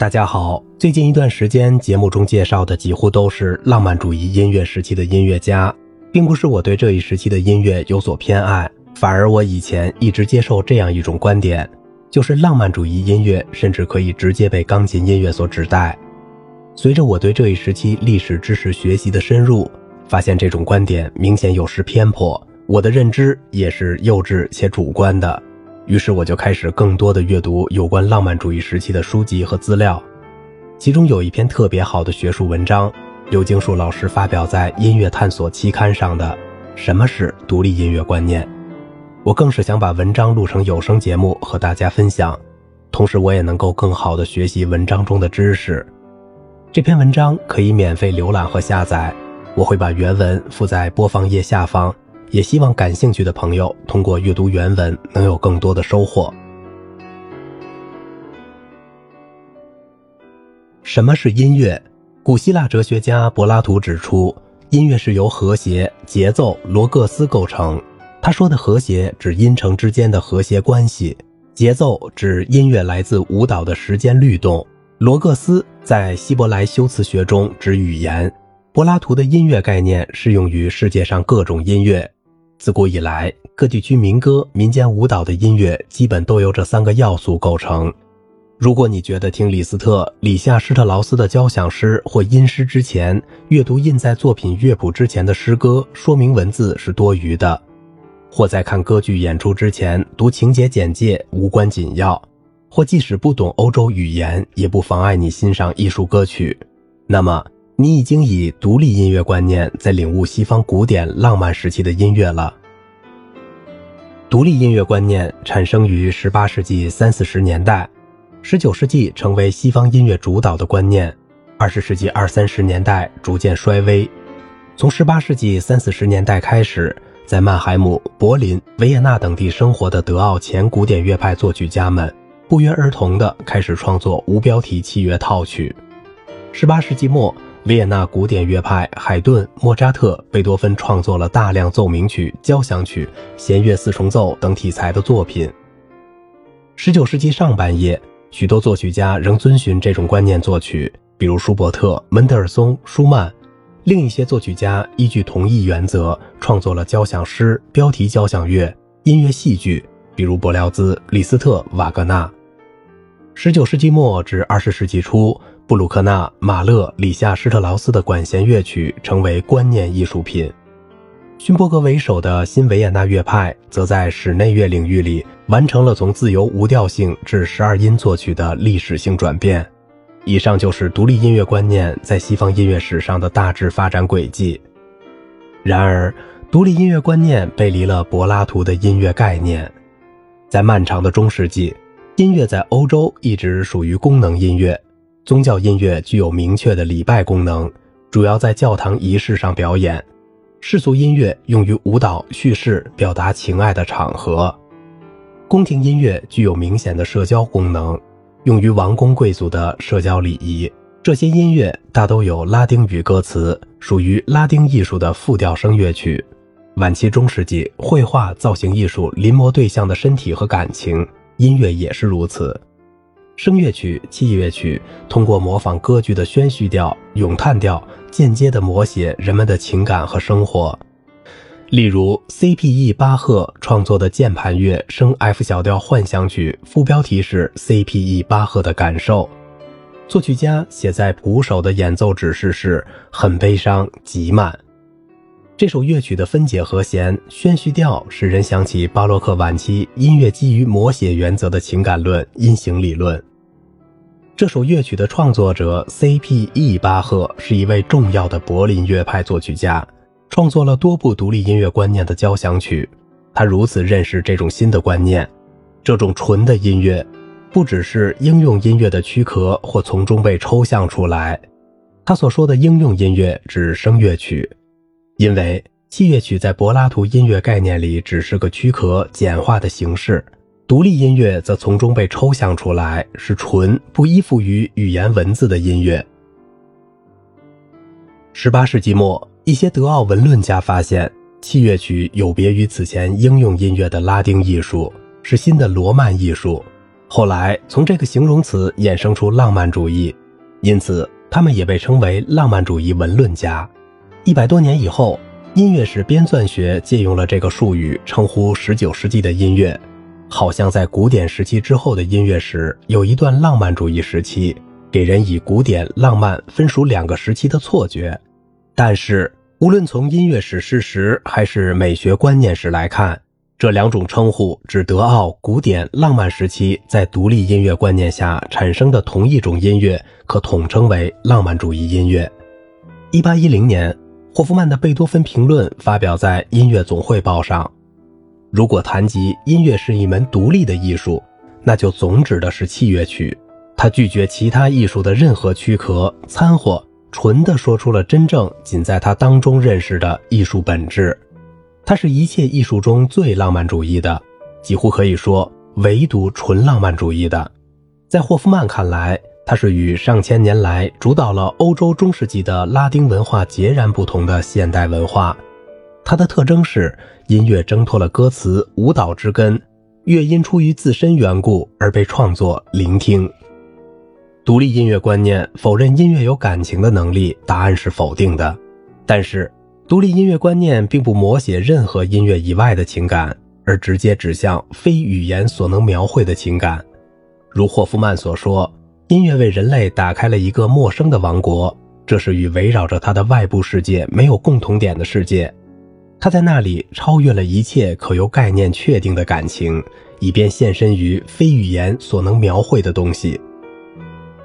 大家好，最近一段时间节目中介绍的几乎都是浪漫主义音乐时期的音乐家，并不是我对这一时期的音乐有所偏爱，反而我以前一直接受这样一种观点，就是浪漫主义音乐甚至可以直接被钢琴音乐所指代。随着我对这一时期历史知识学习的深入，发现这种观点明显有失偏颇，我的认知也是幼稚且主观的。于是我就开始更多的阅读有关浪漫主义时期的书籍和资料，其中有一篇特别好的学术文章，刘京树老师发表在《音乐探索》期刊上的《什么是独立音乐观念》，我更是想把文章录成有声节目和大家分享，同时我也能够更好的学习文章中的知识。这篇文章可以免费浏览和下载，我会把原文附在播放页下方。也希望感兴趣的朋友通过阅读原文能有更多的收获。什么是音乐？古希腊哲学家柏拉图指出，音乐是由和谐、节奏、罗各斯构成。他说的和谐指音程之间的和谐关系，节奏指音乐来自舞蹈的时间律动，罗各斯在希伯来修辞学中指语言。柏拉图的音乐概念适用于世界上各种音乐。自古以来，各地区民歌、民间舞蹈的音乐基本都由这三个要素构成。如果你觉得听李斯特、里夏施特劳斯的交响诗或音诗之前，阅读印在作品乐谱之前的诗歌说明文字是多余的，或在看歌剧演出之前读情节简介无关紧要，或即使不懂欧洲语言也不妨碍你欣赏艺术歌曲，那么。你已经以独立音乐观念在领悟西方古典浪漫时期的音乐了。独立音乐观念产生于十八世纪三四十年代，十九世纪成为西方音乐主导的观念，二十世纪二三十年代逐渐衰微。从十八世纪三四十年代开始，在曼海姆、柏林、维也纳等地生活的德奥前古典乐派作曲家们，不约而同地开始创作无标题器乐套曲。十八世纪末。维也纳古典乐派海顿、莫扎特、贝多芬创作了大量奏鸣曲、交响曲、弦乐四重奏等题材的作品。十九世纪上半叶，许多作曲家仍遵循这种观念作曲，比如舒伯特、门德尔松、舒曼。另一些作曲家依据同一原则创作了交响诗、标题交响乐、音乐戏剧，比如柏辽兹、李斯特、瓦格纳。十九世纪末至二十世纪初。布鲁克纳、马勒、里夏施特劳斯的管弦乐曲成为观念艺术品。勋伯格为首的新维也纳乐派则在室内乐领域里完成了从自由无调性至十二音作曲的历史性转变。以上就是独立音乐观念在西方音乐史上的大致发展轨迹。然而，独立音乐观念背离了柏拉图的音乐概念。在漫长的中世纪，音乐在欧洲一直属于功能音乐。宗教音乐具有明确的礼拜功能，主要在教堂仪式上表演；世俗音乐用于舞蹈、叙事、表达情爱的场合；宫廷音乐具有明显的社交功能，用于王公贵族的社交礼仪。这些音乐大都有拉丁语歌词，属于拉丁艺术的复调声乐曲。晚期中世纪，绘画、造型艺术临摹对象的身体和感情，音乐也是如此。声乐曲、器乐曲通过模仿歌剧的宣叙调、咏叹调，间接地摹写人们的情感和生活。例如，C.P.E. 巴赫创作的键盘乐升 F 小调幻想曲，副标题是 C.P.E. 巴赫的感受。作曲家写在鼓手的演奏指示是很悲伤、极慢。这首乐曲的分解和弦、宣叙调使人想起巴洛克晚期音乐基于摹写原则的情感论、音型理论。这首乐曲的创作者 C.P.E. 巴赫是一位重要的柏林乐派作曲家，创作了多部独立音乐观念的交响曲。他如此认识这种新的观念：这种纯的音乐，不只是应用音乐的躯壳或从中被抽象出来。他所说的应用音乐指声乐曲，因为器乐曲在柏拉图音乐概念里只是个躯壳、简化的形式。独立音乐则从中被抽象出来，是纯不依附于语言文字的音乐。十八世纪末，一些德奥文论家发现，器乐曲有别于此前应用音乐的拉丁艺术，是新的罗曼艺术。后来从这个形容词衍生出浪漫主义，因此他们也被称为浪漫主义文论家。一百多年以后，音乐史编纂学借用了这个术语，称呼十九世纪的音乐，好像在古典时期之后的音乐史有一段浪漫主义时期，给人以古典浪漫分属两个时期的错觉。但是，无论从音乐史事实还是美学观念史来看，这两种称呼指德奥古典浪漫时期在独立音乐观念下产生的同一种音乐，可统称为浪漫主义音乐。一八一零年，霍夫曼的贝多芬评论发表在《音乐总汇报》上。如果谈及音乐是一门独立的艺术，那就总指的是器乐曲。它拒绝其他艺术的任何躯壳掺和，纯的说出了真正仅在它当中认识的艺术本质。它是一切艺术中最浪漫主义的，几乎可以说唯独纯浪漫主义的。在霍夫曼看来，它是与上千年来主导了欧洲中世纪的拉丁文化截然不同的现代文化。它的特征是音乐挣脱了歌词、舞蹈之根，乐音出于自身缘故而被创作、聆听。独立音乐观念否认音乐有感情的能力，答案是否定的。但是。独立音乐观念并不摹写任何音乐以外的情感，而直接指向非语言所能描绘的情感。如霍夫曼所说，音乐为人类打开了一个陌生的王国，这是与围绕着他的外部世界没有共同点的世界。他在那里超越了一切可由概念确定的感情，以便现身于非语言所能描绘的东西。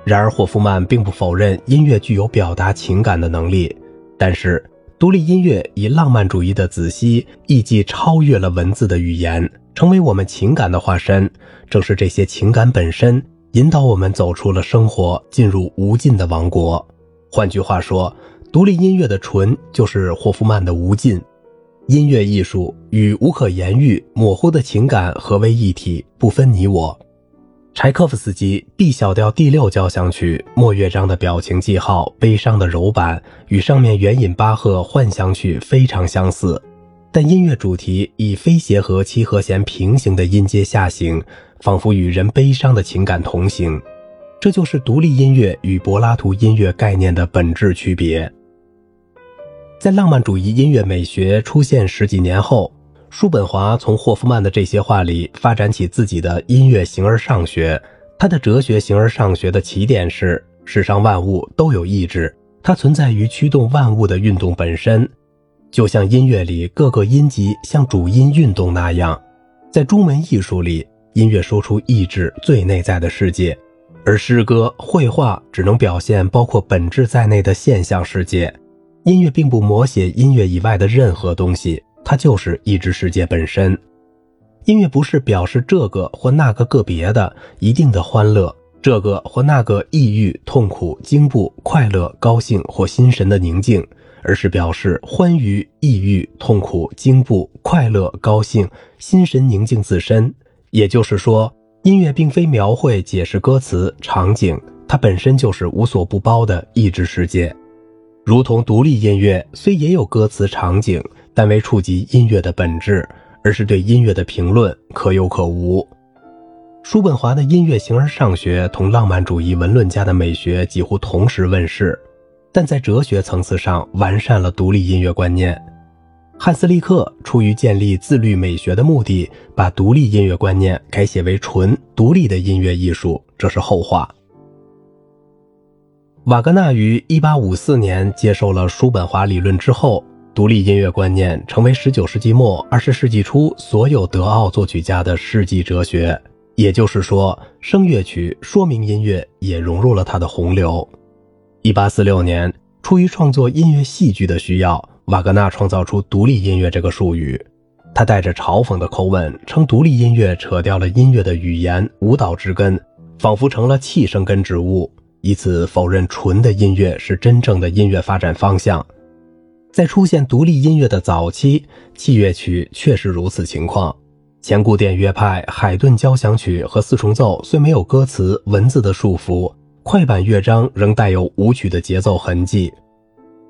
然而，霍夫曼并不否认音乐具有表达情感的能力，但是。独立音乐以浪漫主义的子息，意即超越了文字的语言，成为我们情感的化身。正是这些情感本身，引导我们走出了生活，进入无尽的王国。换句话说，独立音乐的纯，就是霍夫曼的无尽。音乐艺术与无可言喻、模糊的情感合为一体，不分你我。柴可夫斯基 B 小调第六交响曲末乐章的表情记号，悲伤的柔板与上面援引巴赫幻想曲非常相似，但音乐主题以非协和七和弦平行的音阶下行，仿佛与人悲伤的情感同行。这就是独立音乐与柏拉图音乐概念的本质区别。在浪漫主义音乐美学出现十几年后。叔本华从霍夫曼的这些话里发展起自己的音乐形而上学。他的哲学形而上学的起点是：世上万物都有意志，它存在于驱动万物的运动本身，就像音乐里各个音级像主音运动那样。在中文艺术里，音乐说出意志最内在的世界，而诗歌、绘画只能表现包括本质在内的现象世界。音乐并不摹写音乐以外的任何东西。它就是意志世界本身。音乐不是表示这个或那个个别的一定的欢乐，这个或那个抑郁、痛苦、惊怖、快乐、高兴或心神的宁静，而是表示欢愉、抑郁、痛苦、惊怖、快乐、高兴、心神宁静自身。也就是说，音乐并非描绘、解释歌词、场景，它本身就是无所不包的意志世界。如同独立音乐虽也有歌词、场景。但未触及音乐的本质，而是对音乐的评论可有可无。叔本华的音乐形而上学同浪漫主义文论家的美学几乎同时问世，但在哲学层次上完善了独立音乐观念。汉斯利克出于建立自律美学的目的，把独立音乐观念改写为纯独立的音乐艺术，这是后话。瓦格纳于1854年接受了叔本华理论之后。独立音乐观念成为19世纪末20世纪初所有德奥作曲家的世纪哲学，也就是说，声乐曲、说明音乐也融入了他的洪流。1846年，出于创作音乐戏剧的需要，瓦格纳创造出“独立音乐”这个术语。他带着嘲讽的口吻称，独立音乐扯掉了音乐的语言、舞蹈之根，仿佛成了气生根植物，以此否认纯的音乐是真正的音乐发展方向。在出现独立音乐的早期，器乐曲确实如此情况。前古典乐派海顿交响曲和四重奏虽没有歌词文字的束缚，快板乐章仍带有舞曲的节奏痕迹。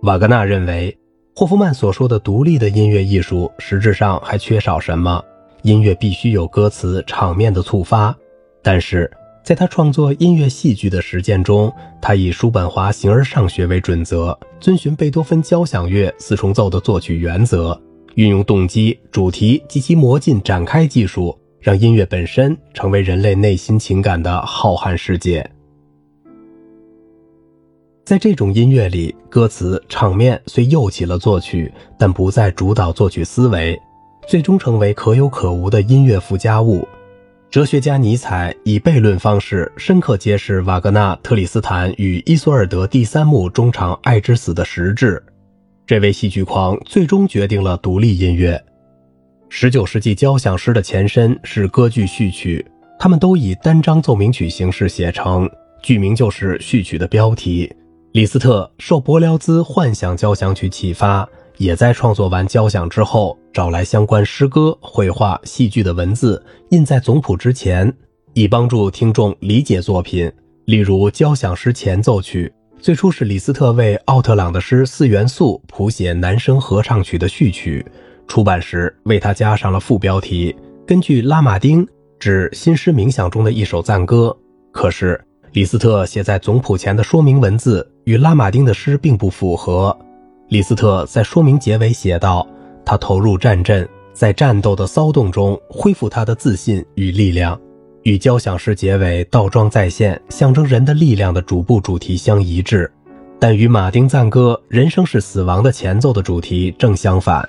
瓦格纳认为，霍夫曼所说的独立的音乐艺术实质上还缺少什么？音乐必须有歌词场面的触发，但是在他创作音乐戏剧的实践中，他以叔本华形而上学为准则，遵循贝多芬交响乐四重奏的作曲原则，运用动机、主题及其魔镜展开技术，让音乐本身成为人类内心情感的浩瀚世界。在这种音乐里，歌词、场面虽又起了作曲，但不再主导作曲思维，最终成为可有可无的音乐附加物。哲学家尼采以悖论方式深刻揭示瓦格纳《特里斯坦与伊索尔德》第三幕中场爱之死的实质。这位戏剧狂最终决定了独立音乐。十九世纪交响诗的前身是歌剧序曲，他们都以单章奏鸣曲形式写成，剧名就是序曲的标题。李斯特受柏辽兹幻想交响曲启发。也在创作完交响之后，找来相关诗歌、绘画、戏剧的文字，印在总谱之前，以帮助听众理解作品。例如，交响诗前奏曲最初是李斯特为奥特朗的诗《四元素》谱写男声合唱曲的序曲，出版时为他加上了副标题，根据拉马丁指新诗冥想中的一首赞歌。可是，李斯特写在总谱前的说明文字与拉马丁的诗并不符合。李斯特在说明结尾写道：“他投入战阵，在战斗的骚动中恢复他的自信与力量，与交响诗结尾倒装再现，象征人的力量的主部主题相一致，但与马丁赞歌‘人生是死亡’的前奏的主题正相反。”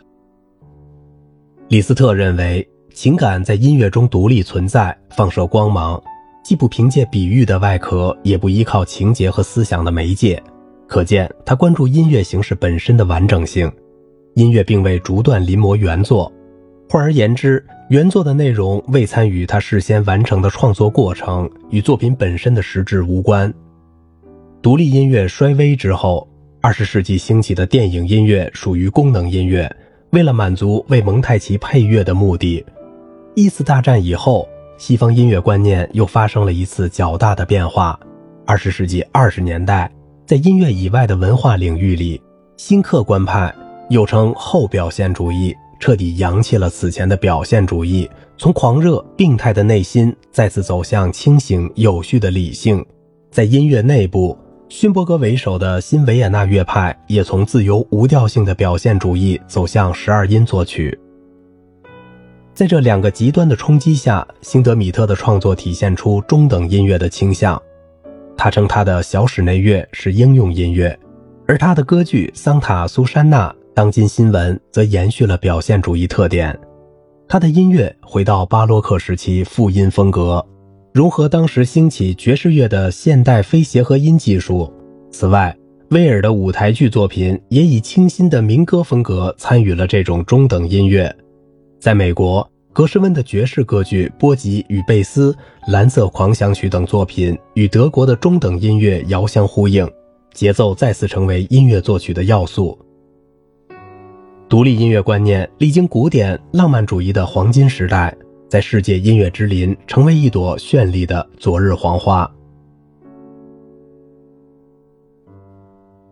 李斯特认为，情感在音乐中独立存在，放射光芒，既不凭借比喻的外壳，也不依靠情节和思想的媒介。可见，他关注音乐形式本身的完整性。音乐并未逐段临摹原作，换而言之，原作的内容未参与他事先完成的创作过程，与作品本身的实质无关。独立音乐衰微之后，二十世纪兴起的电影音乐属于功能音乐，为了满足为蒙太奇配乐的目的。一次大战以后，西方音乐观念又发生了一次较大的变化。二十世纪二十年代。在音乐以外的文化领域里，新客观派又称后表现主义，彻底扬弃了此前的表现主义，从狂热病态的内心再次走向清醒有序的理性。在音乐内部，勋伯格为首的新维也纳乐派也从自由无调性的表现主义走向十二音作曲。在这两个极端的冲击下，辛德米特的创作体现出中等音乐的倾向。他称他的小室内乐是应用音乐，而他的歌剧《桑塔苏珊娜》当今新闻则延续了表现主义特点。他的音乐回到巴洛克时期复音风格，融合当时兴起爵士乐的现代非协和音技术。此外，威尔的舞台剧作品也以清新的民歌风格参与了这种中等音乐。在美国。格什温的爵士歌剧《波吉与贝斯》《蓝色狂想曲》等作品与德国的中等音乐遥相呼应，节奏再次成为音乐作曲的要素。独立音乐观念历经古典浪漫主义的黄金时代，在世界音乐之林成为一朵绚丽的昨日黄花。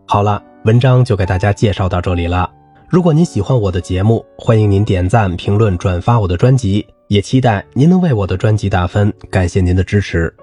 好了，文章就给大家介绍到这里了。如果您喜欢我的节目，欢迎您点赞、评论、转发我的专辑，也期待您能为我的专辑打分，感谢您的支持。